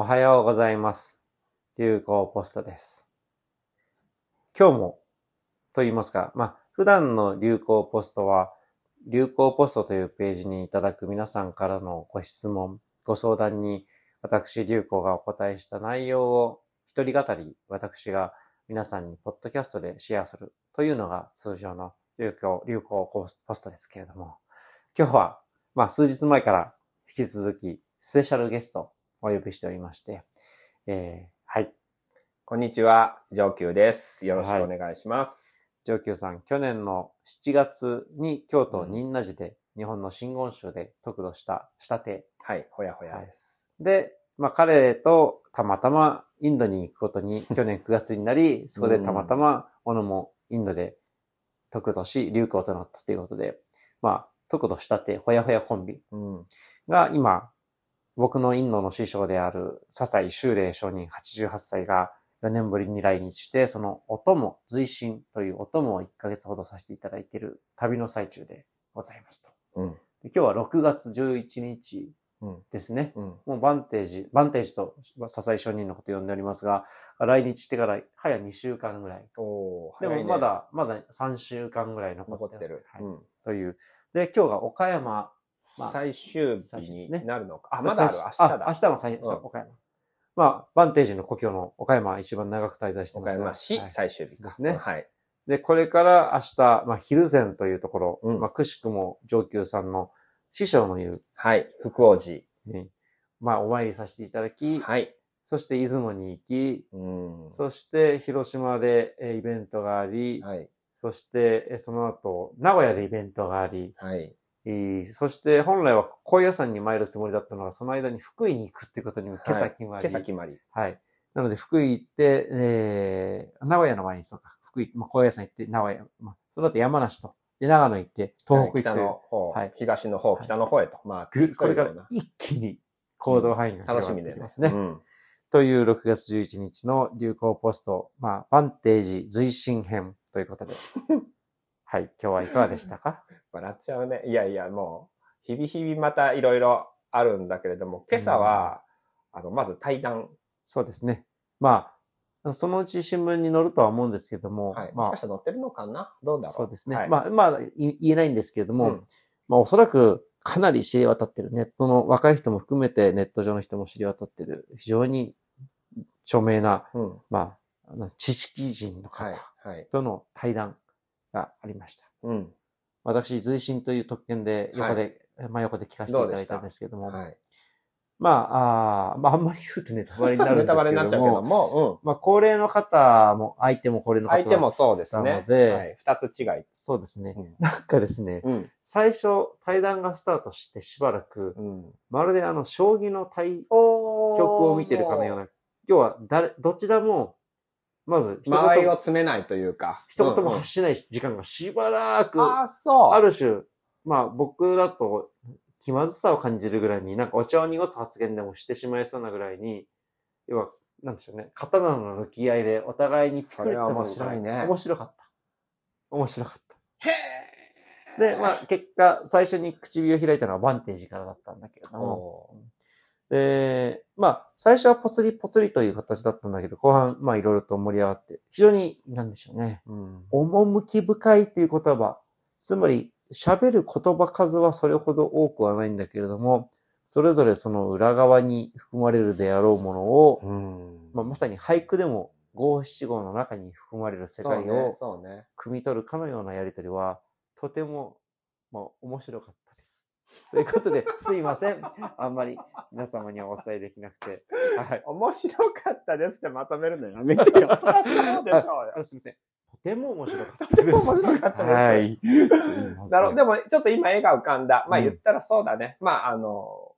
おはようございます。流行ポストです。今日も、と言いますか、まあ、普段の流行ポストは、流行ポストというページにいただく皆さんからのご質問、ご相談に、私、流行がお答えした内容を一人語り、私が皆さんにポッドキャストでシェアするというのが通常の流行、流行ポストですけれども、今日は、まあ、数日前から引き続き、スペシャルゲストお呼びしておりまして、えー、はい。こんにちは、上級です。よろしくお願いします。上級さん、去年の7月に京都仁和寺で日本の真言宗で得度した下手はい、ほやほやです。で、まあ彼とたまたまインドに行くことに 去年9月になり、そこでたまたま小野もインドで得度し、流行となったということで、まあ、得度したて、ほやほやコンビうん。が今、僕のインドの師匠である笹井修霊上人88歳が4年ぶりに来日して、そのお供、随心というお供を1ヶ月ほどさせていただいている旅の最中でございますと。うん。で今日は6月11日うん。ですね。うん。もうバンテージ、バンテージと笹井上人のことを呼んでおりますが、来日してから早2週間ぐらい。おいねもまだ、まだ3週間ぐらい残っててる。はいうん。という。で、今日が岡山、まあ最終日になるのか。あ、まだある。明日だ。あ明日も最、うんそう岡山。まあ、バンテージの故郷の岡山一番長く滞在してますが岡山市はい最終日かですねはい。で、これから明日、まあ、昼前というところ、うんまあ、くしくも上級さんの師匠のいるはい。福王寺。に、まあ、お参りさせていただき、はい。そして出雲に行き、うん。そして広島でえーイベントがあり、はい。そしてえーその後、名古屋でイベントがあり、はい。えーそして本来は高野山に参るつもりだったのが、その間に福井に行くっていうことにも今朝決まり、今朝決まり。はい。なので、福井行って、えー、名古屋の前に、そうか、福井、まあ、高野山行って、名古屋、まあ、その後山梨と、で、長野行って、東北行く北という、の方はい、東の方、北の方へと。まあ、ぐこれから一気に行動範囲が広がっみでねてきますね。うん。という6月11日の流行ポスト、まあ、バンテージ随心編ということで。はい、今日はいかがでしたか？笑っちゃうね。いやいや、もう、日々日々またいろいろあるんだけれども、今朝は、あの、まず対談。そうですね。まあ、そのうち新聞に載るとは思うんですけども、はい。もまあしかしたら載ってるのかな？どうだろう？そうですね。はいまあ、まあ、い言えないんですけれども、うんまあ、おそらくかなり知れ渡ってるネットの若い人も含めてネット上の人も知れ渡ってる非常に著名な、うん。まあ知識人のはい方。はい。との対談がありました。うん。私、随心という特権で横で、真横で聞かせていただいたんですけども、はい。まあ、あーまあ、あんまり言うとネタバレになるんですけども、ネタバレになっちゃうけども、うん。まあ、高齢の方も、相手も高齢の方相手もそうですなねの。ではい。二つ違い。そうですね。うんなんかですね、うん。最初、対談がスタートしてしばらく、うん。まるであの、将棋の対お局を見てるかのような、要は、誰、どちらも、まず、一間合いを詰めないというか。一言も発しない時間がしばらく、ああ、そう。ある種、まあ僕だと気まずさを感じるぐらいに、なんかお茶を濁す発言でもしてしまいそうなぐらいに、要は、なんでしょうね、刀の向き合いでお互いにそれは面白いね面白かった。面白かった。へで、まあ結果、最初に唇を開いたのはバンテージからだったんだけれーども、おで、まあ最初はポツリポツリという形だったんだけど、後半、まあいろいろと盛り上がって、非常に、なんでしょうね、ーうん。趣深いという言葉、つまり喋る言葉数はそれほど多くはないんだけれども、それぞれその裏側に含まれるであろうものを、うん。まあ、まさに俳句でも五七五の中に含まれる世界をそうね。汲み取るかのようなやりとりは、とても、まあ、面白かったです。ということで、すいません。あんまり皆様にはお伝えできなくて。はい。面白かったですってまとめるのやめてよ。そりゃそうでしょうよ。あすいません。とても面白かったとてです。も面白かったですはい。すいませんなるほど。でも、ちょっと今絵が浮かんだ。まあうん言ったらそうだね。まああの、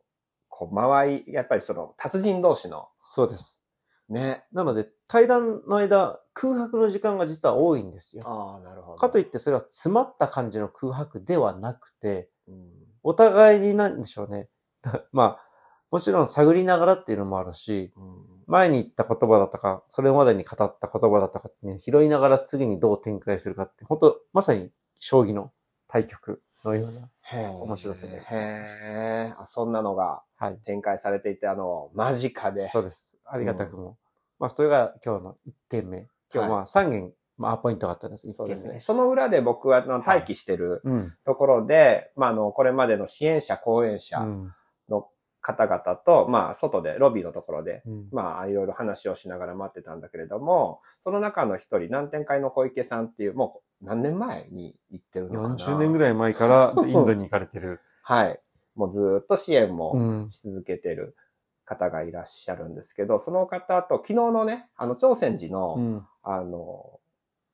こう、間合い、やっぱりその、達人同士の、そうです。ね。なので、対談の間、空白の時間が実は多いんですよ。ああ、なるほど。かといってそれは詰まった感じの空白ではなくて、うんお互いになんでしょうね。まあ、もちろん探りながらっていうのもあるし、うん前に言った言葉だとか、それまでに語った言葉だとかって、ね、拾いながら次にどう展開するかって、本当まさに将棋の対局のような面白さでへえ。あ、そんなのがはい。展開されていて、あの、間近で。そうです。ありがたくも。まあ、それが今日の1件目。今日まあ3件、まあ、ポイントがあったんです。1そうですね。その裏で僕はあの待機してるうん。ところで、まあ、あの、これまでの支援者、講演う者ん。の方々と、まあ、外で、ロビーのところで、うんまあ、いろいろ話をしながら待ってたんだけれども、その中の一人、南天会の小池さんっていう、もう何年前に行ってるのかな40年ぐらい前から インドに行かれてる。はい。もうずーっと支援もうん。し続けてる方がいらっしゃるんですけど、その方と昨日のね、あの、朝鮮寺の、うん。あの、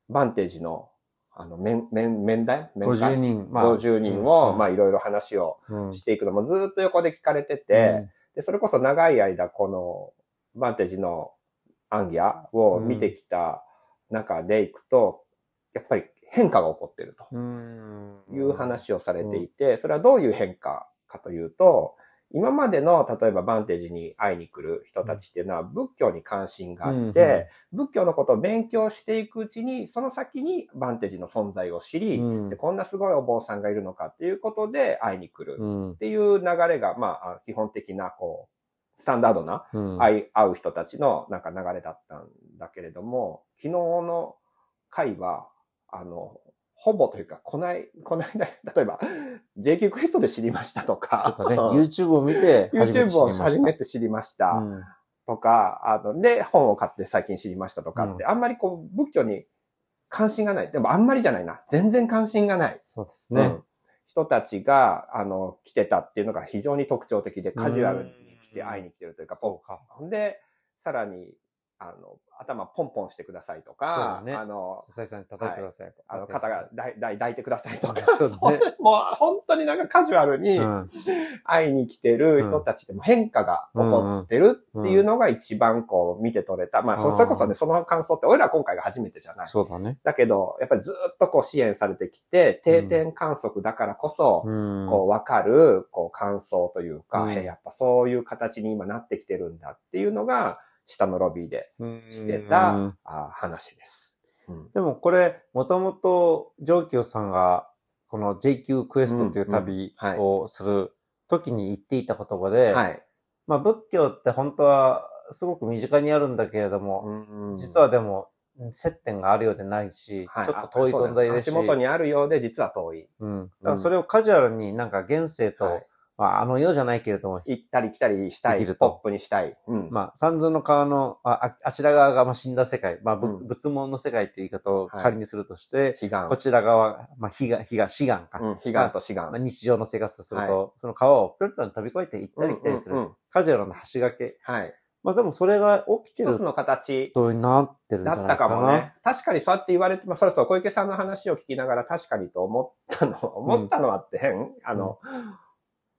バンテージの、あの、面、面、面談？面50会人。50人を、うんまあ、いろいろ話をうん。していくのもずーっと横で聞かれてて、で、それこそ長い間、この、バンテージのアンギャを見てきた中でいくと、やっぱり変化が起こっているとうん。いう話をされていて、それはどういう変化かというと、今までの、例えばバンテージに会いに来る人たちっていうのは仏教に関心があって、仏教のことを勉強していくうちに、その先にバンテージの存在を知り、うんでこんなすごいお坊さんがいるのかっていうことで会いに来る。うん。っていう流れが、まあ、基本的な、こう、スタンダードな会う人たちのなんか流れだったんだけれども、昨日の会は、あの、ほぼというか、こない、こないだ、例えば、JQ クエストで知りましたとか、そうかね。YouTube を見て、YouTube を初めてて知りましたうんとか、あの、で、本を買って最近知りましたとかって、あんまりこう、仏教に関心がない。でもあんまりじゃないな。全然関心がない。そうですねうん。人たちが、あの、来てたっていうのが非常に特徴的で、カジュアルに来て会いに来てるというか、そうか。ほんで、さらに、あの、頭ポンポンしてくださいとか、ねあの、笹井さんに叩いてください。あの、肩が抱いてくださいとか、そうだねもう本当になんかカジュアルにうん。会いに来てる人たちでも変化が起こってるっていうのが一番こう見て取れた。まあ、うんそれこそね、その感想って、俺ら今回が初めてじゃない。そうだね。だけど、やっぱりずっとこう支援されてきて、定点観測だからこそ、うん。こう、わかる、こう、感想というか、うんへやっぱそういう形に今なってきてるんだっていうのが、下のロビーでうんしてた、あ話です。うん。でもこれ、もともと、上級さんが、この JQ クエストという旅をする時に言っていた言葉で、はい。まあ仏教って本当はすごく身近にあるんだけれども、うん実はでも接点があるようでないし、はいちょっと遠い存在ですし、足元にあるようで実は遠い。うん。だからそれをカジュアルになんか現世と、はいまああの世じゃないけれども、行ったり来たりしたい、ポップにしたい。うん。まあ、三途の川の、あああちら側がまあ死んだ世界、まあ、ぶうん仏門の世界っていう言い方を仮にするとして、悲願。こちら側、まあ、悲願、悲願、志願か。うん、悲願と志願。まあ、日常の生活とすると、その川をぴょんぴょん飛び越えて行ったり来たりする、うんうんうんカジュアルな橋掛け。はい。まあでもそれが起きてる一つの形となってるんじだったゃないかな。かもね。確かにそうやって言われて、まあ、そろそろ小池さんの話を聞きながら確かにと思ったの、思ったのはって変、あの、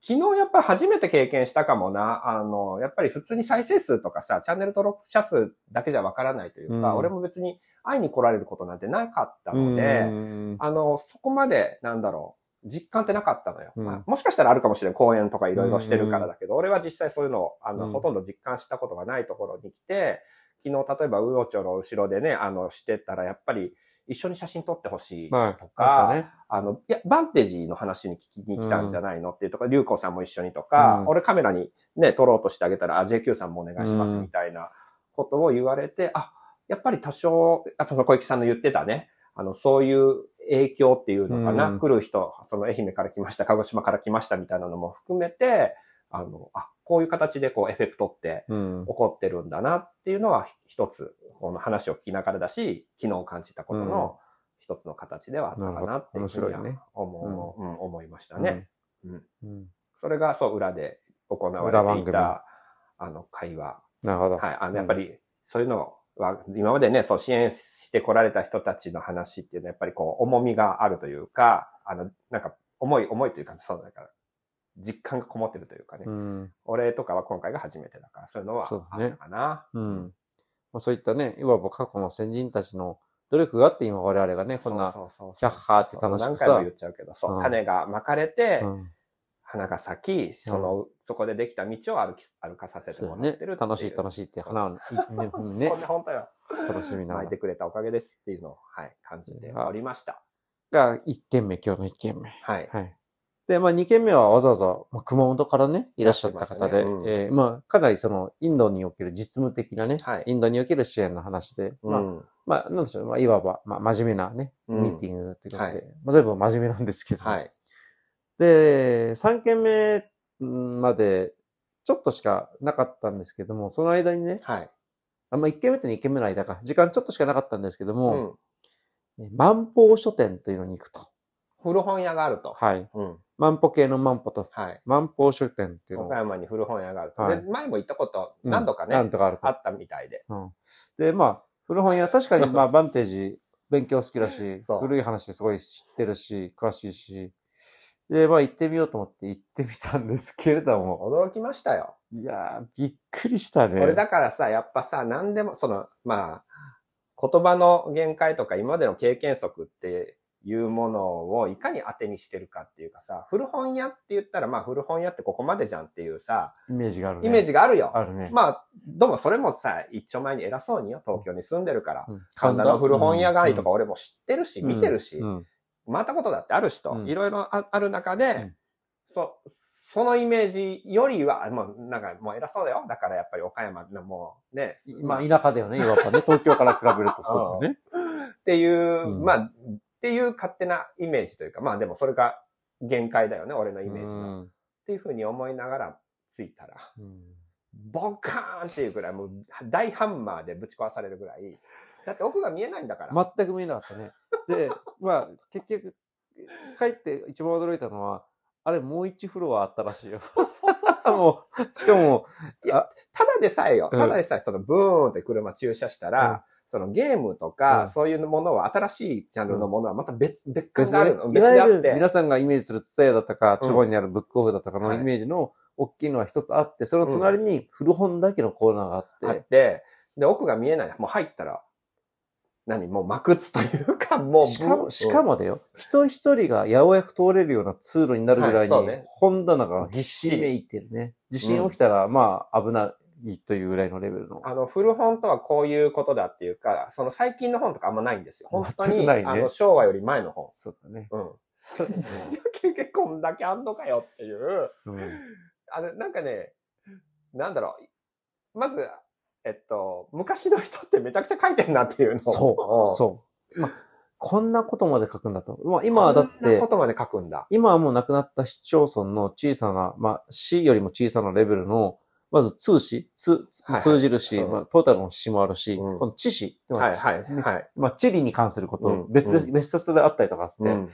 昨日やっぱ初めて経験したかもな。あの、やっぱり普通に再生数とかさ、チャンネル登録者数だけじゃわからないというか、うん俺も別に会いに来られることなんてなかったので、うんあの、そこまで、なんだろう、実感ってなかったのよ。うんまあもしかしたらあるかもしれない。講演とかいろいろしてるからだけど、俺は実際そういうのを、あの、うんほとんど実感したことがないところに来て、昨日例えば、ウオチョの後ろでね、あの、してたら、やっぱり、一緒に写真撮ってほしいまあ、となんか、ね、あの、いや、バンテージの話に聞きに来たんじゃないの？っていうとか、リュウコさんも一緒にとか、うん。俺カメラにね、撮ろうとしてあげたら、あ、JQ さんもお願いしますうんみたいなことを言われて、あ、やっぱり多少、やっぱその小池さんの言ってたね、あの、そういう影響っていうのかな、うん。来る人、その愛媛から来ました、鹿児島から来ましたみたいなのも含めて、あの、あ、こういう形でこうエフェクトってうん起。こってるんだなっていうのは一つ、この話を聞きながらだし、昨日感じたことの一つの形ではあったかなっていうふうには思う、うん思いましたね。うんうんそれがそう裏で行われていた、あの、会話。なるほど。はい。あの、やっぱり、そういうのは、今までね、そう支援してこられた人たちの話っていうのは、やっぱりこう、重みがあるというか、あの、なんか、重い、重いというか、そうだから、実感がこもってるというかね。うん。俺とかは今回が初めてだから、そういうのはあったかな。うん。まあ、そういったね、いわば過去の先人たちの努力があって今我々がね、こんな、キャッハーって楽しくさ何回も言っちゃうけど、そう、うん種がまかれて、うん花が咲き、その、そこでできた道を歩き、歩かさせてもらってるっていう。楽しい楽しいって花をねねそんな本当よ。楽しみな巻いて。くれたおかげですっていうのを、はい、感じておりました。が、一件目、今日の一件目。はい。はい。で、まあ、2件目はわざわざ、まあ、熊本からね、いらっしゃった方で、ねうんえーまあ、かなりその、インドにおける実務的なね、はいインドにおける支援の話で、まあ、うん。まあ、なんでしょう、まあ、いわば、まあ、真面目なね、うんミーティングっていうことで、はいまあ、全部真面目なんですけど、はい。で、3件目まで、ちょっとしかなかったんですけども、その間にね、はい。あまあ、1件目と2件目の間か、時間ちょっとしかなかったんですけどうも、ん。え万宝書店というのに行くと。古本屋があると。はい。うん。万宝系の万宝と、はい。万宝書店っていうの岡山に古本屋があると。はいで、前も行ったことうん何度かね、なんとかあるとあ。ったみたいで。うん。で、まあ、古本屋、確かに、まあ、バンテージ、勉強好きだし古い話すごい知ってるし、詳しいし、で、まあ、行ってみようと思って行ってみたんですけれども、驚きましたよ。いやー、びっくりしたね。俺だからさ、やっぱさ、何でも、その、まあ、言葉の限界とか今までの経験則っていうものをいかに当てにしてるかっていうかさ、古本屋って言ったら、まあ古本屋ってここまでじゃんっていうさ、イメージがあるね。イメージがあるよ。あるね。まあ、どうもそれもさ、一丁前に偉そうによ、東京に住んでるから。うん神田の古本屋街とか俺も知ってるし、見てるし、うん回ったことだってあるしと、うんいろいろあある中で、んそ、そのイメージよりは、もうなんかもう偉そうだよ。だからやっぱり岡山のもうね、まあ、田舎だよね、いわばね。東京から比べるとそうだね。っていう、うんまあ、っていう勝手なイメージというか、まあでもそれが限界だよね、俺のイメージの。うんっていうふうに思いながら着いたら、うんボカーンっていうぐらい、もう大ハンマーでぶち壊されるぐらい、だって奥が見えないんだから。全く見えなかったね。で、まあ、結局、帰って一番驚いたのは、あれ、もう一フロアあったらしいよ。そうそうそう もう、しかも、ただでさえよ、うんただでさえそのブーンって車駐車したら、うんそのゲームとか、うん。そういうものは、新しいジャンルのものはまた別、別別感があるの。い別であって。皆さんがイメージするツタヤだとか、うん。地方にあるブックオフだとかのはい。イメージの大きいのは一つあって、その隣に古本だけのコーナーがあって、あって、で、奥が見えない。もう入ったら、何もう幕つというか、もう、しかも、しかもだよ、一人一人が八百役通れるような通路になるぐらいに本棚がぎっしりめいってるね。地震起きたら、まあ、危ないというぐらいのレベルの。あの、古本とはこういうことだっていうか、その最近の本とかあんまないんですよ。本当に、ねあの、昭和より前の本。そうだね。うん。結局こんだけあんのかよっていう。うんあの、なんかね、なんだろう。まず、えっと、昔の人ってめちゃくちゃ書いてんなっていうのをそう、そう。まあ、こんなことまで書くんだと。まあ、今はだってこんなこ、とまで書くんだ。今はもう亡くなった市町村の小さな、まあ、市よりも小さなレベルの、まず通市、通はいはい。通じるし、うん。まあ、トータルの市もあるし、うん。この地市ってのはいはいねはい。まあ、地理に関すること、うん。別々、うん別冊であったりとかして、うん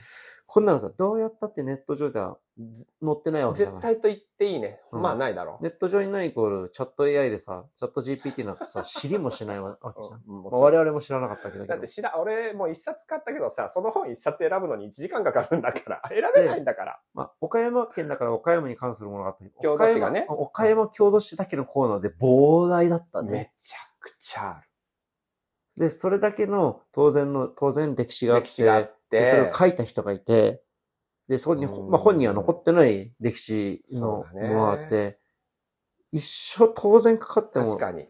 こんなのさ、どうやったってネット上ではず載ってないわけじゃない。絶対と言っていいね。うんまあないだろう。ネット上にないイコール、チャット AI でさ、チャット GPT なんかさ、知りもしないわけじゃん。うんもちまあ、ろん我々も知らなかったわけだけど。だって知ら、俺もう一冊買ったけどさ、その本一冊選ぶのに1時間かかるんだから、選べないんだから。まあ、岡山県だから岡山に関するものがあったり。郷土史がね岡山岡山郷土史だけのコーナーで膨大だっためね。ちゃくちゃあで、それだけの当然の、当然歴史る。があって、っでて、それを書いた人がいて、で、そこに、うんまあ本には残ってない歴史のものがあって、一生当然かかっても確かに。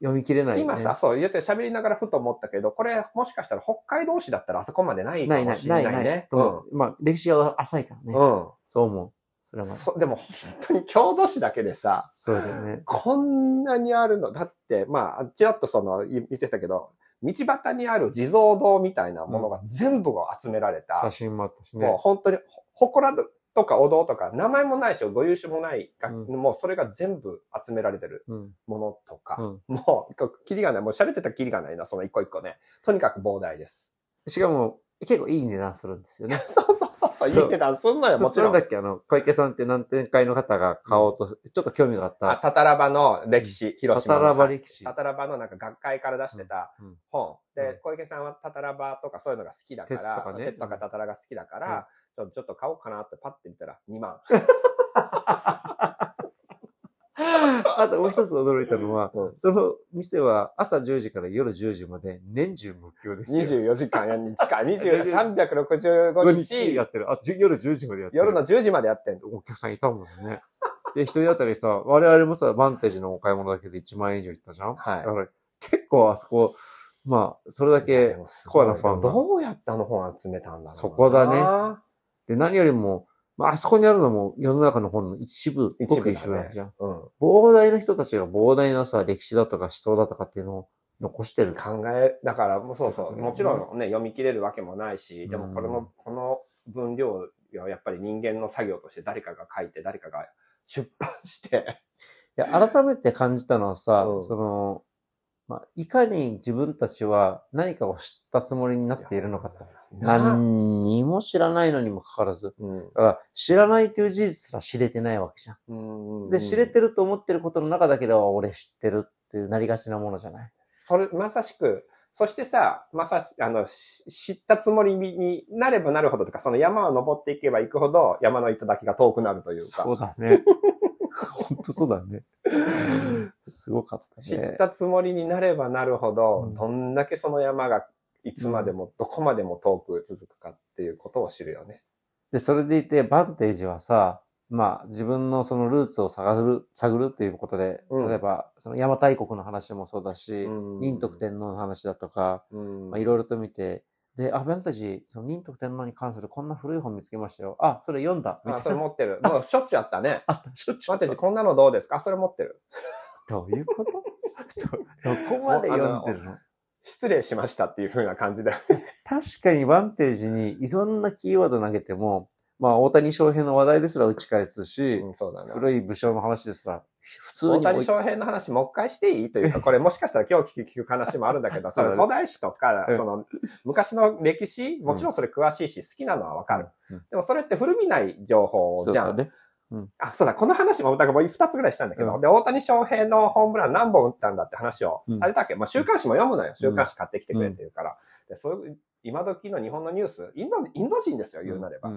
読み切れない、ね。今さ、そう言って喋りながらふと思ったけど、これもしかしたら北海道市だったらあそこまでないかないない、もしれな、ないいね。とまあ、歴史が浅いからね。うん。そう思う。それうん。はまあそでも本当に郷土史だけでさ、そうだよね。こんなにあるの。だって、まあ、ちらっとその、い見せたけど、道端にある地蔵堂みたいなものが全部を集められた、写真もあったしもうね。本当に、ほ祠とかお堂とか、名前もないし、ご優秀もないが、うんもうそれが全部集められてるうん。ものとか、うん。もう、こキリがない。もう喋ってたらキリがないな、その一個一個ね。とにかく膨大です。しかも、結構いい値段するんですよね。そうそうそうそう、そういい値段すんのよ、もちろんだ。っけ、あの、小池さんって何点会の方が買おうと、ちょっと興味があっあ、た。タタラバの歴史、広島の。タタラバ歴史タタラバのなんか学会から出してたうんうん本。うん、で小池さんはタタラバとかそういうのが好きだから、鉄とかね鉄とかタタラが好きだから、ちょちょっと買おうかなってパッて見たら2万。あともう一つ驚いたのは、うんその店は朝10時から夜10時まで年中無休ですよ。24時間やに近い。20 365 5日日や、ってる。あ、夜10時までやってる。夜の10時までやってんの。お客さんいたもんね。で、一人当たりさ、我々もさ、バンテージのお買い物だけで1万円以上いったじゃんはいだから結構あそこ、まあ、それだけ、コアなファンがどうやってあの本集めたんだろうなそこだねで、何よりも、まあ、あそこにあるのも世の中の本の一部、ごく一部んじゃん。うん。膨大な人たちが膨大なさ、歴史だとか思想だとかっていうのを残してる。考え、だから、もうそうそう、もちろんね、読み切れるわけもないし、でうんもこれの、この分量はやっぱり人間の作業として誰かが書いて、誰かが出版して、いや、改めて感じたのはさ、うんその、まあ、いかに自分たちは何かを知ったつもりになっているのかと。な何にも知らないのにもかかわらず。うんだから知らないという事実すら知れてないわけじゃん。うんで、知れてると思ってることの中だけでは俺知ってるっていうなりがちなものじゃない？それ、まさしく、そしてさ、まさし、あの、し知ったつもりになればなるほどとか、その山を登っていけば行くほど山の頂が遠くなるというかそ、うだね。本当そうだね。すごかった知っね。たつもりになればなるほど、うんどんだけその山がいつまでも、どこまでも遠く続くかっていうことを知るよね。で、それでいて、バンテージはさ、まあ、自分のそのルーツを探る、探るっていうことで、うん例えば、その邪馬台国の話もそうだし、うん仁徳天皇の話だとか、うんまあ、いろいろと見て、で、あ、バンテージ、その仁徳天皇に関するこんな古い本見つけましたよ。あ、それ読んだ。あ。それ持ってる。もうしょっちゅうあったね。あった、しょっちゅう。私、こんなのどうですか？あそれ持ってる。どういうこと？どどこまで読んでるの？失礼しましたっていう風な感じで。確かにバンテージにいろんなキーワード投げても、まあ大谷翔平の話題ですら打ち返すし、うん、そうだね。古い武将の話ですら、普通大に置い谷翔平の話もう一回していいというか、これもしかしたら今日聞く聞く話もあるんだけど、その古代史とか、うんその昔の歴史、もちろんそれ詳しいし、好きなのはわかる。うんでもそれって古びない情報じゃん。そうだね。あ、そうだ、この話も、だからもう二つぐらいしたんだけど、うんで、大谷翔平のホームラン何本打ったんだって話をうんされたわけ。まあ、週刊誌も読むのよ。週刊誌買ってきてくれって言うから。で、そういう、今時の日本のニュース、インド、インド人ですよ、言うなれば。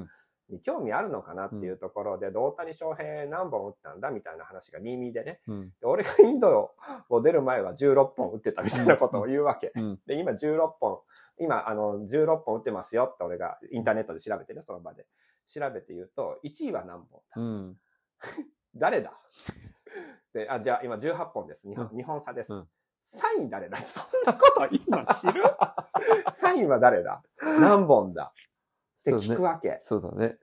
んに興味あるのかなっていうところで、で大谷翔平何本打ったんだみたいな話が新見でね。うんで俺がインドを出る前は16本打ってたみたいなことを言うわけ。うんで、今16本、今、あの、16本打ってますよって俺がインターネットで調べてね、その場で。調べて言うと、1位は何本だうん。誰だ？で、あ、じゃあ今18本です。日本,、本差です。うんサイン誰だ？そんなこと今知る？サインは誰だ？何本だ？ってそうね。聞くわけ。そうだね。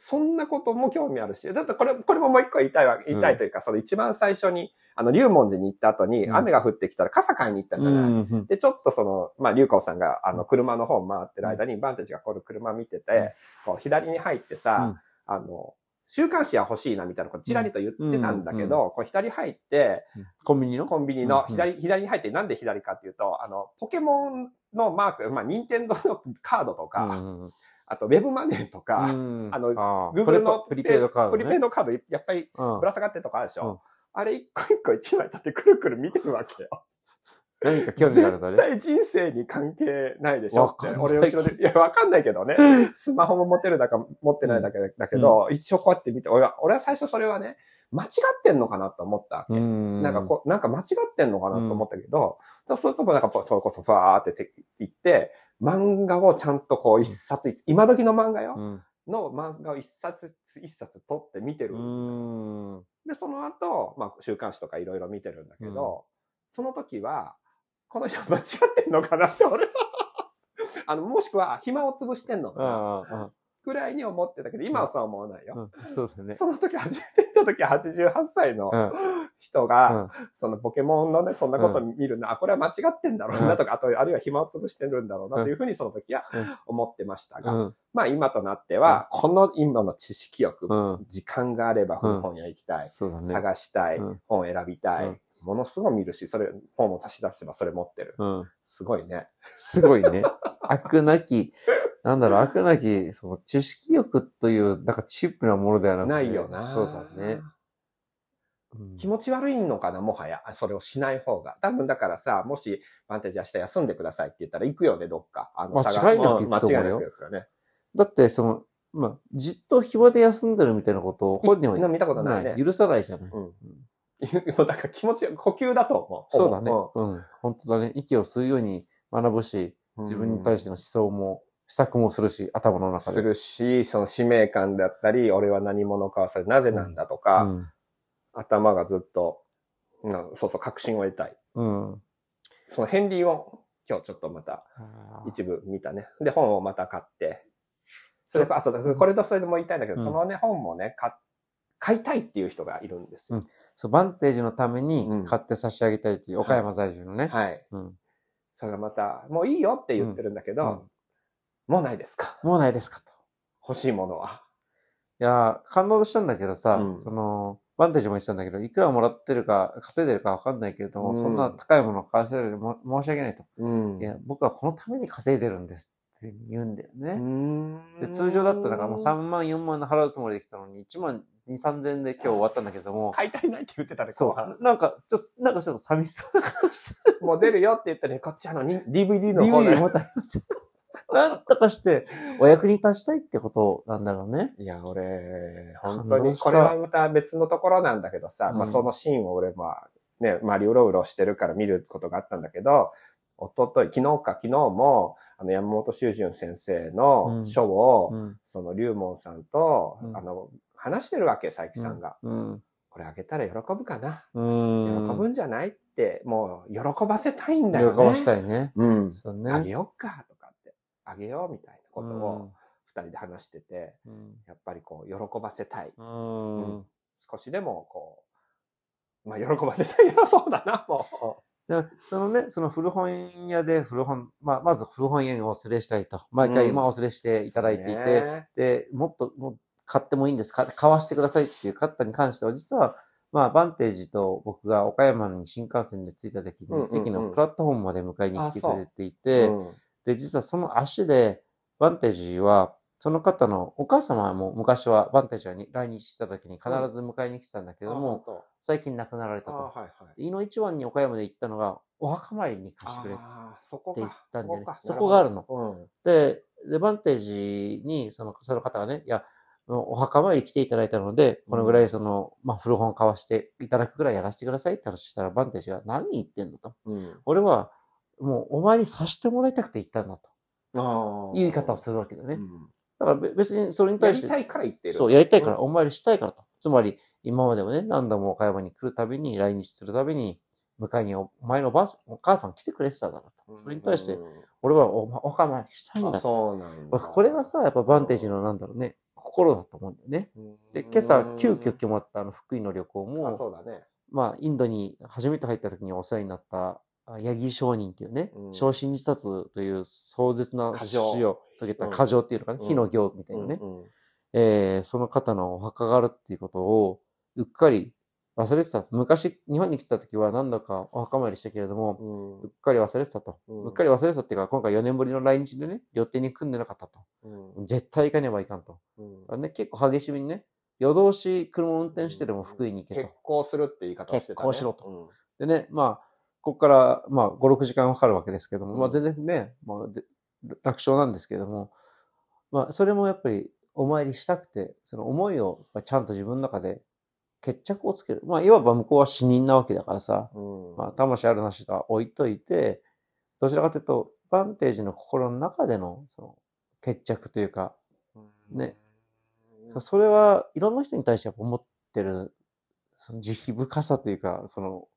そんなことも興味あるし、だってこれ、これももう一個言いたいわ、言いたいというか、その一番最初に、あの、龍門寺に行った後にうん。雨が降ってきたら傘買いに行ったじゃない。ん。で、ちょっとその、まあ、龍光さんが、あの、車の方を回ってる間に、バンテージがこの車見てて、こう、左に入ってさ、あの、週刊誌は欲しいなみたいなことちらりと言ってたんだけど、こう左入って、コンビニの？コンビニのうん左、左に入って、なんで左かっていうと、あの、ポケモンのマーク、まあ、任天堂のカードとか、うんあと、ウェブマネーとか、うん。あのあー Google のプリペイドカードね。プリペイドカード、やっぱりうん。ぶら下がってるとかあるでしょ、うん。あれ一個一個一枚取ってくるくる見てるわけよ。何か興味があるだ絶ね。対人生に関係ないでしょって俺後ろで、いや、わかんないけどね。スマホも持てるだか持ってないだけだけど、一応こうやって見て、俺は、俺は最初それはね、間違ってんのかなと思ったわけ。んなんかこう、なんか間違ってんのかなと思ったけど、そうするとなんかそれこそふわーってて言って、漫画をちゃんとこう一冊、今時の漫画よ、うん。の漫画を一冊一冊取って見てる。うん。で、その後、まあ週刊誌とかいろいろ見てるんだけど、その時は、この人間違ってんのかなって俺は。あの、もしくは暇を潰してんのかなぐらいに思ってたけど、今はそう思わないよ。うん。そうだね。その時初めて行った時88歳のうん。人うが、ん。そのポケモンのね、そんなこと見るの、あ、これは間違ってんだろうなとか、あと、あるいは暇を潰してるんだろうなというふうにその時はうん思ってましたが、うん。まあ今となっては、この今の知識欲、うん。時間があればうん本屋行きたい。探したい、うん本選びたい、うんものすごい見るし、それ、本を足し出してばそれ持ってる。うん。すごいね。すごいね。悪なき、なんだろう、悪なき、その知識欲という、なんかチップなものではなくて。ないよな。そうだね。うん気持ち悪いのかな、もはや。それをしない方が。多分だからさ、もし、バンテージ明日休んでくださいって言ったら行くよね、どっか。あ間違いなく行くと思うよね。だって、その、まあ、じっと暇で休んでるみたいなことを本人は見たことないね。許さないじゃない。うん。も うだから気持ち、呼吸だと思う。そうだね。ほうん。本当だね。息を吸うように学ぶし、ぼ自分に対しての思想も、施策もするし、頭の中で。するし、その使命感だったり、俺は何者かはそれなぜなんだとか、うん。頭がずっと、なそうそう、確信を得たい。うん。そのヘンリーを今日ちょっとまた一部見たね。で、本をまた買って、それあ、そうだ、これとそれでも言いたいんだけど、うんそのね、本もね、買買いたいっていう人がいるんですよ。そう、バンテージのためにうん買って差し上げたいっていう、岡山在住のね。はい。うん。それがまた、もういいよって言ってるんだけど、うんうんもうないですか？もうないですかと。欲しいものは。いやー、感動したんだけどさ、うんその、バンテージも言ってたんだけど、いくらもらってるか、稼いでるかわかんないけれども、うんそんな高いものを買わせるも申し訳ないと。うんいや、僕はこのために稼いでるんですって言うんだよね。んで通常だったらもう3万、4万払うつもりで来たのに、1万2、3000円で今日終わったんだけども、買い足りないって言ってたね、そ。う。なんか、ちょっと、なんかちょっと寂しそうな顔してる。もう出るよって言ったらね、こっちあの、に DVD の方 DVD で。またありま。なんとかして、お役に立ちたいってことなんだろうね。いや、俺、本当に、これはまた別のところなんだけどさ、うんまあそのシーンを俺まあ、ね、周りうろうろしてるから見ることがあったんだけど、一昨日昨日か昨日も、あの、山本修潤先生の書を、うん。その、龍門さんと、うんあの、話してるわけ、佐伯さんが。うん。これあげたら喜ぶかな、うん。喜ぶんじゃないって、もう、喜ばせたいんだ喜よね。ばしたいね。うん。そうね。あげよっか、とかって。あげよう、みたいなことうんを、二人で話してて、うん。やっぱりこう、喜ばせたい。うん。少しでも、こう、まあ、喜ばせたいな、そうだな、もでそのね、その古本屋で古本、まあ、まず古本屋にお連れしたいと。毎回、うんまあ、お連れしてう。いただいていて、ねで、もっと、もう買ってもいいんですか買わしてくださいっていう方に関しては、実は、まあ、バンテージと僕が岡山に新幹線で着いた時に、うんうんうん駅のプラットフォームまで迎えに来てくれていうんて、で、実はその足で、バンテージは、その方のお母様も昔はバンテージに来日した時に必ず迎えに来てたんだけども、あ最近亡くなられたと。はいはい。井の一番に岡山で行ったのが、お墓参りに貸してくれって言っか。たんだよねかそこがあるの。うん。で、で、バンテージに、その、その方がね、いや、お墓参り来ていただいたので、このぐらいその、まあ、古本買わしていただくぐらいやらせてくださいって話したら、バンテージが何言ってんの？と。うん。俺は、もうお前にさせてもらいたくて行ったんだと。いう言い方をするわけだよね。うんだからべ別にそれにや対して、りたいから言ってる。そう、やりたいから、うんお参りしたいからと。つまり、今までもね、何度も岡山に来るたびに、来日するたびに、迎えにおお前のおばあさんお母さん来てくれてただろうと。それに対して、うん俺はおお墓参りしたいんあだと。そうなんだ。これがさ、やっぱバンテージのなんだろうね、心だと思うんだよね。で、今朝、急遽決まったあの福井の旅行あ、も、そうだね。まあ、インドに初めて入った時にお世話になった、あヤギ商人っていうね、うん昇進自殺という壮絶な過剰死を遂げたうん過剰っていうのかな、うん。火の行みたいなね、えーその方のお墓があるっていうことを、うっかり忘れてた。昔、日本に来た時は何度かお墓参りしたけれども、うっかり忘れてたと。うん。うっかり忘れてたっていうか、今回4年ぶりの来日でね、予定に組んでなかったと。うん。絶対行かねばいかんと。うん。ね、結構激しめにね、夜通し車を運転してでも福井に行けと。結。婚するって言い方をしてた、ね。結婚しろと。でね、まあ、ここから、まあ、5、6時間かかるわけですけども、まあ、全然ね、まあ、で楽勝なんですけども、まあ、それもやっぱりお参りしたくて、その思いをちゃんと自分の中で決着をつける。まあ、いわば向こうは死人なわけだからさ、うん。うんまあ、魂あるなしとは置いといて、どちらかというと、バンテージの心の中での、その、決着というか、ねうん。それはいろんな人に対して思ってる、その慈悲深さというか、その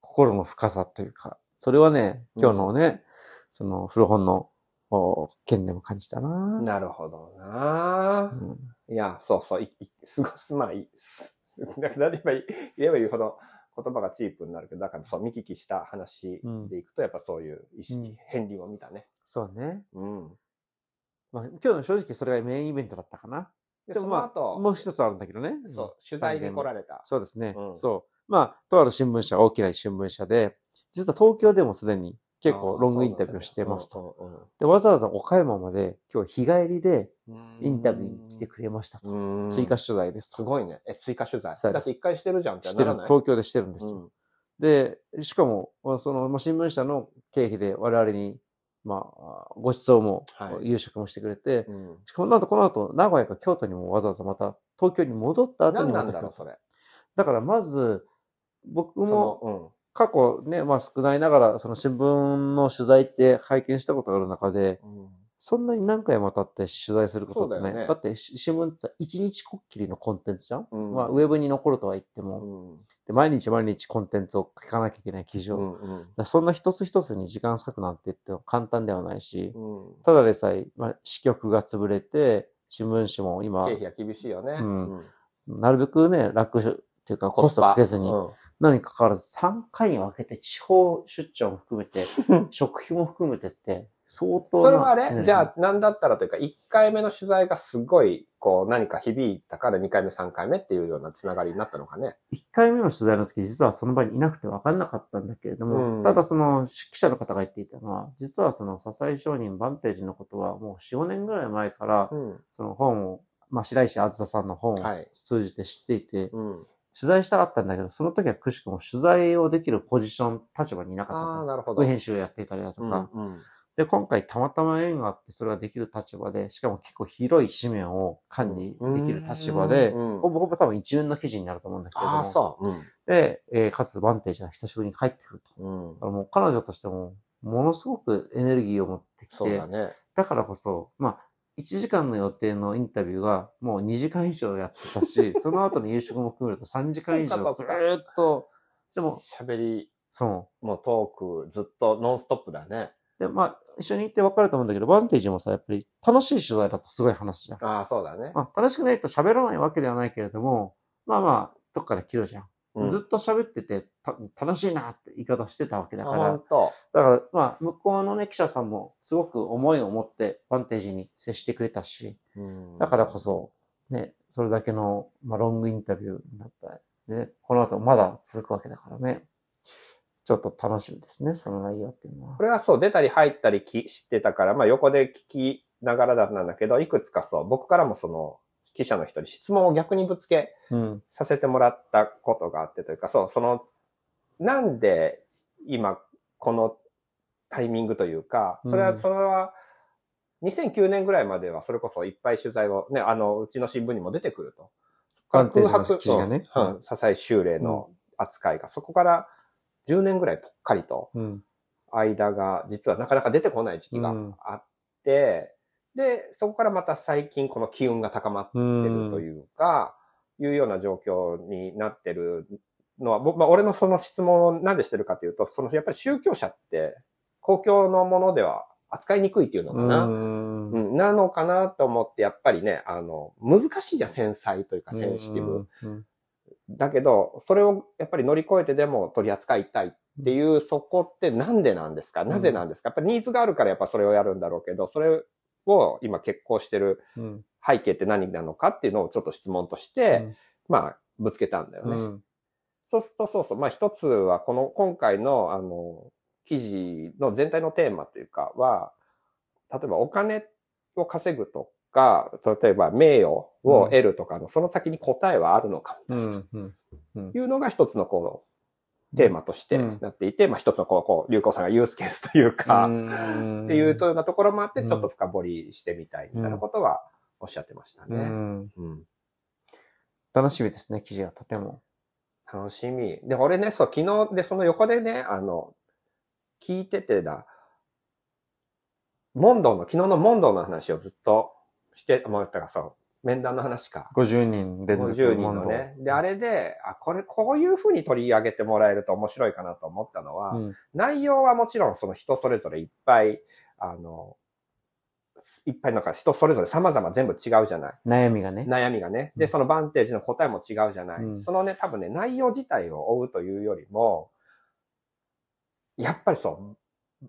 心の深さというか、それはね、今日のね、その古本のお件でも感じたな。なるほどなうんいや、そうそう、いいすごい、すまい、す、すだから言えばいい言えば言うほど言葉がチープになるけど、だからそう、見聞きした話でいくと、やっぱそういう意識、うん片鱗を見たね。そうね。うん。まあ、今日の正直それがメインイベントだったかな。で、でもまあ、その後、もう一つあるんだけどね。そう、取材に来られれた。そうですね。うんそう。まあ、とある新聞社、大きな新聞社で、実は東京でもすでに結構ロングインタビューをしてますと。と。で、わざわざ岡山まで今日日帰りでうんインタビューに来てくれましたと。うん追加取材ですと。すごいね。え、追加取材。だって一回してるじゃんってしてる東京でしてるんですよ。うんで、しかも、その、まあ新聞社の経費で我々に、まあ、ご馳走も、はい夕食もしてくれて、うん。しかもなんとこの後、名古屋か京都にもわざわざまた東京に戻った後何にまたなんだろう、それ。だからまず、僕そもの、過去ね、まあ少ないながら、その新聞の取材って拝見したことがある中で、うん。うんそんなに何回も当たって取材することってね。そうだよねだってし新聞ってさ、一日こっきりのコンテンツじゃん、うんまあウェブに残るとは言ってうも、ん。で毎日毎日コンテンツを書かなきゃいけない記事を。うん。うんそんな一つ一つに時間割くなんて言っても簡単ではないし、うん。ただでさえ、まあ、支局が潰れて、新聞紙も今経、費が厳しいよね。うんなるべくね、楽っていうかコストかけずに、うん何かかわらず3回に分けて地方出張も含めて、食費も含めてって、相当なそれはあれ、うんじゃあ、なんだったらというか、1回目の取材がすごい、こう、何か響いたから2回目、3回目っていうようなつながりになったのかね？1回目の取材の時、実はその場にいなくて分かんなかったんだけれども、うんただその記者の方が言っていたのは、実はその笹井商人バンテージのことはもう4、5年ぐらい前からう、ん。その本を、まあ白石あずささんの本をはい通じて知っていて、うん。取材したかったんだけど、その時はくしくも取材をできるポジション、立場にいなかったあ。なるほど。副編集をやっていたりだとか、うんうんで、今回たまたま縁があってそれができる立場で、しかも結構広い紙面を管理できる立場で、うんうんほぼほぼ多分一文の記事になると思うんだけれども。ああ、そう。で、えーかつバンテージが久しぶりに帰ってくると。うん。うんだからもう彼女としても、ものすごくエネルギーを持ってきて、そうだね。だからこそ、まあ、1時間の予定のインタビューがもう2時間以上やってたし、その後の夕食も含めると3時間以上ずっと、でも、喋り、そう。もうトーク、ずっとノンストップだね。で、まあ、一緒に行って分かると思うんだけど、バンテージもさ、やっぱり楽しい取材だとすごい話じゃん。ああ、そうだね。まあ、楽しくないと喋らないわけではないけれども、まあまあ、どっかで切るじゃん。うんずっと喋っててた楽しいなって言い方してたわけだから。だから、まあ、向こうのね、記者さんもすごく思いを持ってバンテージに接してくれたし、うんだからこそ、ね、それだけの、まあ、ロングインタビューになった。ね、この後まだ続くわけだからね。ちょっと楽しみですね、その内容っていうのはこ。れはそう、出たり入ったりきしてたから、まあ横で聞きながらだったんだけど、いくつかそう、僕からもその、記者の人に質問を逆にぶつけうん。させてもらったことがあってというか、そう、その、なんで今、このタイミングというか、それは、うんそれは、2009年ぐらいまではそれこそいっぱい取材を、ね、あの、うちの新聞にも出てくると。そこから空白、記事がねうん、修例の扱いが、そこから10年ぐらいぽっかりと、うん。間が、実はなかなか出てこない時期があって、で、そこからまた最近この機運が高まってるというか、いうような状況になってるのは、僕、まあ、俺のその質問をなんでしてるかというと、その、やっぱり宗教者って、公共のものでは扱いにくいっていうのかな。うん。うん、なのかなと思って、やっぱりね、あの、難しいじゃん、繊細というか、センシティブ。うんだけど、それをやっぱり乗り越えてでも取り扱いたいっていう、そこってなんでなんですか？なぜなんですか？やっぱりニーズがあるからやっぱそれをやるんだろうけど、それを今結婚してるうん。背景って何なのかっていうのをちょっと質問として、まあ、ぶつけたんだよね。うん。そうすると、そうそう。まあ一つは、この、今回の、あの、記事の全体のテーマというかは、例えばお金を稼ぐとか、例えば名誉を得るとかの、その先に答えはあるのか、うんうんというのが一つのこう、テーマとしてなっていて、まあ一つのこう、こう、流行さんがユースケースというか、っていうようなところもあって、ちょっと深掘りしてみたいみたいなことはおっしゃってましたうね。ん。うん。楽しみですね、記事がとても。楽しみ。で、俺ね、そう、昨日で、その横でね、あの、聞いててだ、モンドの、昨日のモンドの話をずっとして、もうったからそう、面談の話か。50人連続50人のね。で、あれで、あ、これ、こういう風に取り上げてもらえると面白いかなと思ったのは、うん内容はもちろんその人それぞれいっぱい、あの、いっぱいなんか人それぞれ様々全部違うじゃない。悩みがね。悩みがね。で、うんそのバンテージの答えも違うじゃない。うんそのね、多分ね、内容自体を追うというよりも、やっぱりそう、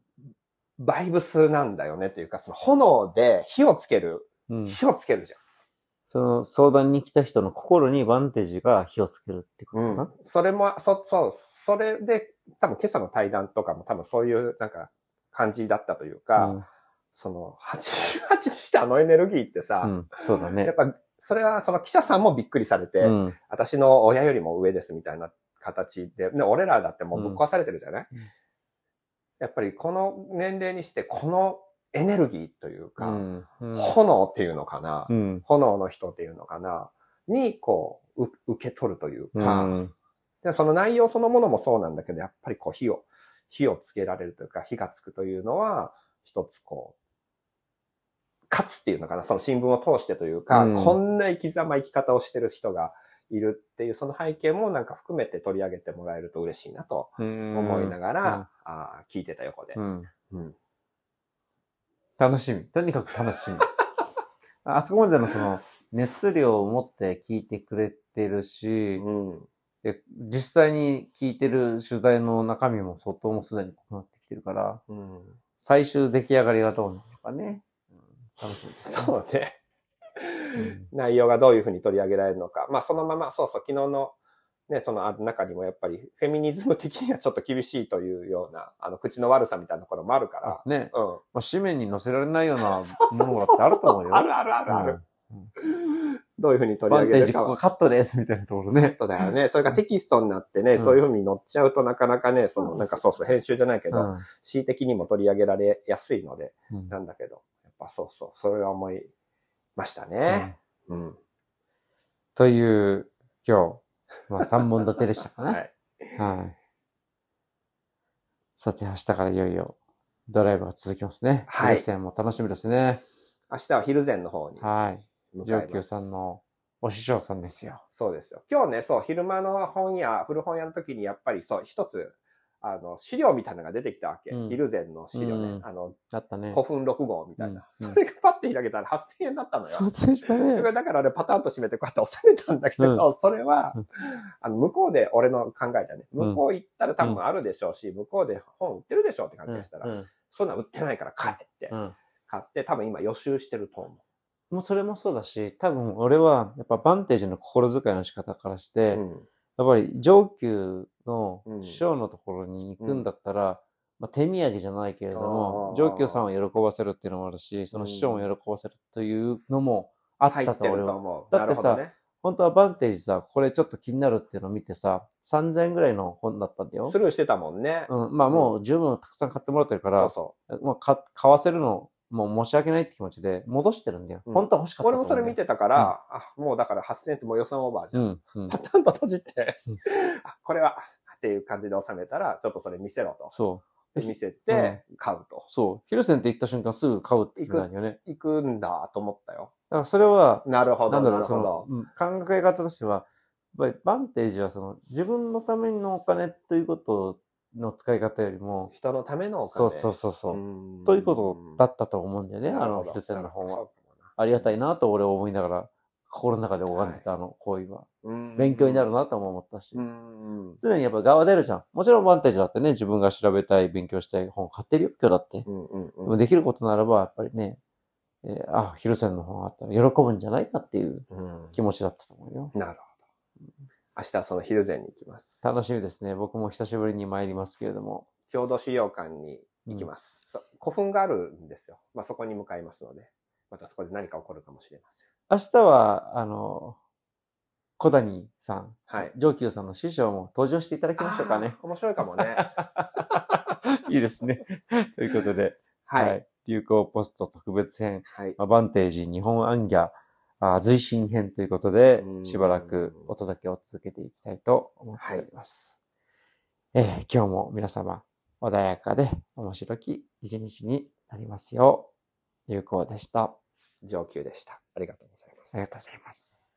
バイブスなんだよねというか、その炎で火をつける、うん火をつけるじその相談に来た人の心にバンテージが火をつけるってこ。とかそれも、そ、そう、それで、多分今朝の対談とかも多分そういうなんか感じだったというか、な。その、88してあのエネルギーってさ、うんうんそうだやっね。ぱ、それはその記者さんもびっくりされて、うん私の親よりも上ですみたいな形で、ね、俺らだってもうぶっ壊されてるじゃない、うんやっぱりこの年齢にしてこのエネルギーというか、うんうん。炎っていうのかな、うん。炎の人っていうのかなに、こう、う受け取るといううか、その内容そのものもそうなんだけど、やっぱりこう火を、火をつけられるというか、火がつくというのは、一つこう、勝つっていうのかな、その新聞を通してというか、うん。こんな生き様、生き方をしてる人がいるっていう、その背景もなんか含めて取り上げてもらえると嬉しいなと思いながら、あー聞いてた横で。うん。うん楽しみ。とにかく楽しみ。あそこまでのその熱量を持って聞いてくれてるし、うん。で実際に聞いてる取材の中身も相当もうすでに濃くなってきてるから、うん。最終出来上がりがどうなるのかね。うん楽しみですね。そうね。うん内容がどういうふうに取り上げられるのか。まあそのまま、そうそう、昨日のね、そのあ中にもやっぱりフェミニズム的にはちょっと厳しいというような、あの、口の悪さみたいなところもあるかあね、ら。うん。まあ、紙面に載せられないようなものだってあると思うよ。あるあるあるある。うんどういうふうに取り上げるかは。ここカットですみたいなところね。そうだよね。それがテキストになってね、うんそういうふうに載っちゃうとなかなかね、その、なんかそうそう、編集じゃないけど、うん恣意的にも取り上げられやすいので、うんなんだけど、やっぱそうそう、それは思いましたね。うん。という、今日、まあ3本立てでしたかはね。い。はい。さて、明日からいよいよドライブが続きますね。はいレッスンも楽しみですね。明日は昼前の方にはい。向か上級います。さんのお師匠さんですよ。そうですよ。今日ね、そう、昼間の本屋、古本屋の時にやっぱりそう、一つ、あの、資料みたいなのが出てきたわけ。うん昼前の資料ね。うんあの、あったね。古墳6号みたいな。うんうんそれがパッて開けたら8000円だったのよ。ね。だから俺パターンと閉めてこうやって収めたんだけど、それはうん、あの、向こうで俺の考えだね。うん向こう行ったら多分あるでしょうし、向こうで本売ってるでしょうって感じがしたら、うんそんなん売ってないから買えってう。ん買って多分今予習してると思もうそれもそうだし、多分俺は、やっぱバンテージの心遣いの仕方からして、う。うん。やっぱり上級のうん師匠のところに行くんだったら、まあ、手土産じゃないけれども上級さんを喜ばせるっていうのもあるし、その師匠も喜ばせるというのもあったと俺は。と思う。だってさね。本当はバンテージさ、これちょっと気になるっていうのを見てさ、3000円ぐらいの本だったんだよス。ルーしてたもんね。うん、まあもう十分たくさん買ってもらってるから、そうそまあか買わせるのもう申し訳ないって気持ちで戻してるんだよ。うん本当は欲しかう。った俺もそれ見ててたから、あ、もうだから8000円ってもう予算オーバーじゃん。うん、うんパ。タンと閉じてうん、あ、これは、っていう感じで収めたら、ちょっとそれ見せろと。そう。で見せて、買うと。そう。ヒルセンって行った瞬間すぐ買うって言うんだよね。行くんだと思ったよ。だからそれは、なるほど、なるほど考え方としては、やっぱりバンテージはその自分のためのお金ということの使い方よりも、人のためのお金。そうそうそうそう、うということだったと思うんだよね、あのヒルセンの本は。ありがたいなと俺は思いながら、心の中で拝んでたあの行為は。勉強になるなとも思ったし。うん。常にやっぱ側出るじゃん。もちろんバンテージだってね、自分が調べたい、勉強したい本買ってるよ、今日だって。でうん。もできることならば、やっぱりね、えーあ、ヒルセンの本があったら喜ぶんじゃないかっていううん気持ちだったと思うよ。なるほど。明日はその昼前に行きます。楽しみですね。僕も久しぶりに参りますけれども。郷土資料館に行きます。そう古墳があるんですよ。まあそこに向かいますので、またそこで何か起こるかもしれません。明日は、あの、小谷さん、はい上級さんの師匠も登場していただきましょうかね。面白いかもね。いいですね。ということで、はい。流行ポスト特別編、はい。まあ、バンテージ日本アンギャあ随心編ということでう、んしばらくお届けを続けていきたいと思っております。えー今日も皆様、穏やかで面白き一日になりますよう、有効でした。上級でした。ありがとうございますあり。がとうございます。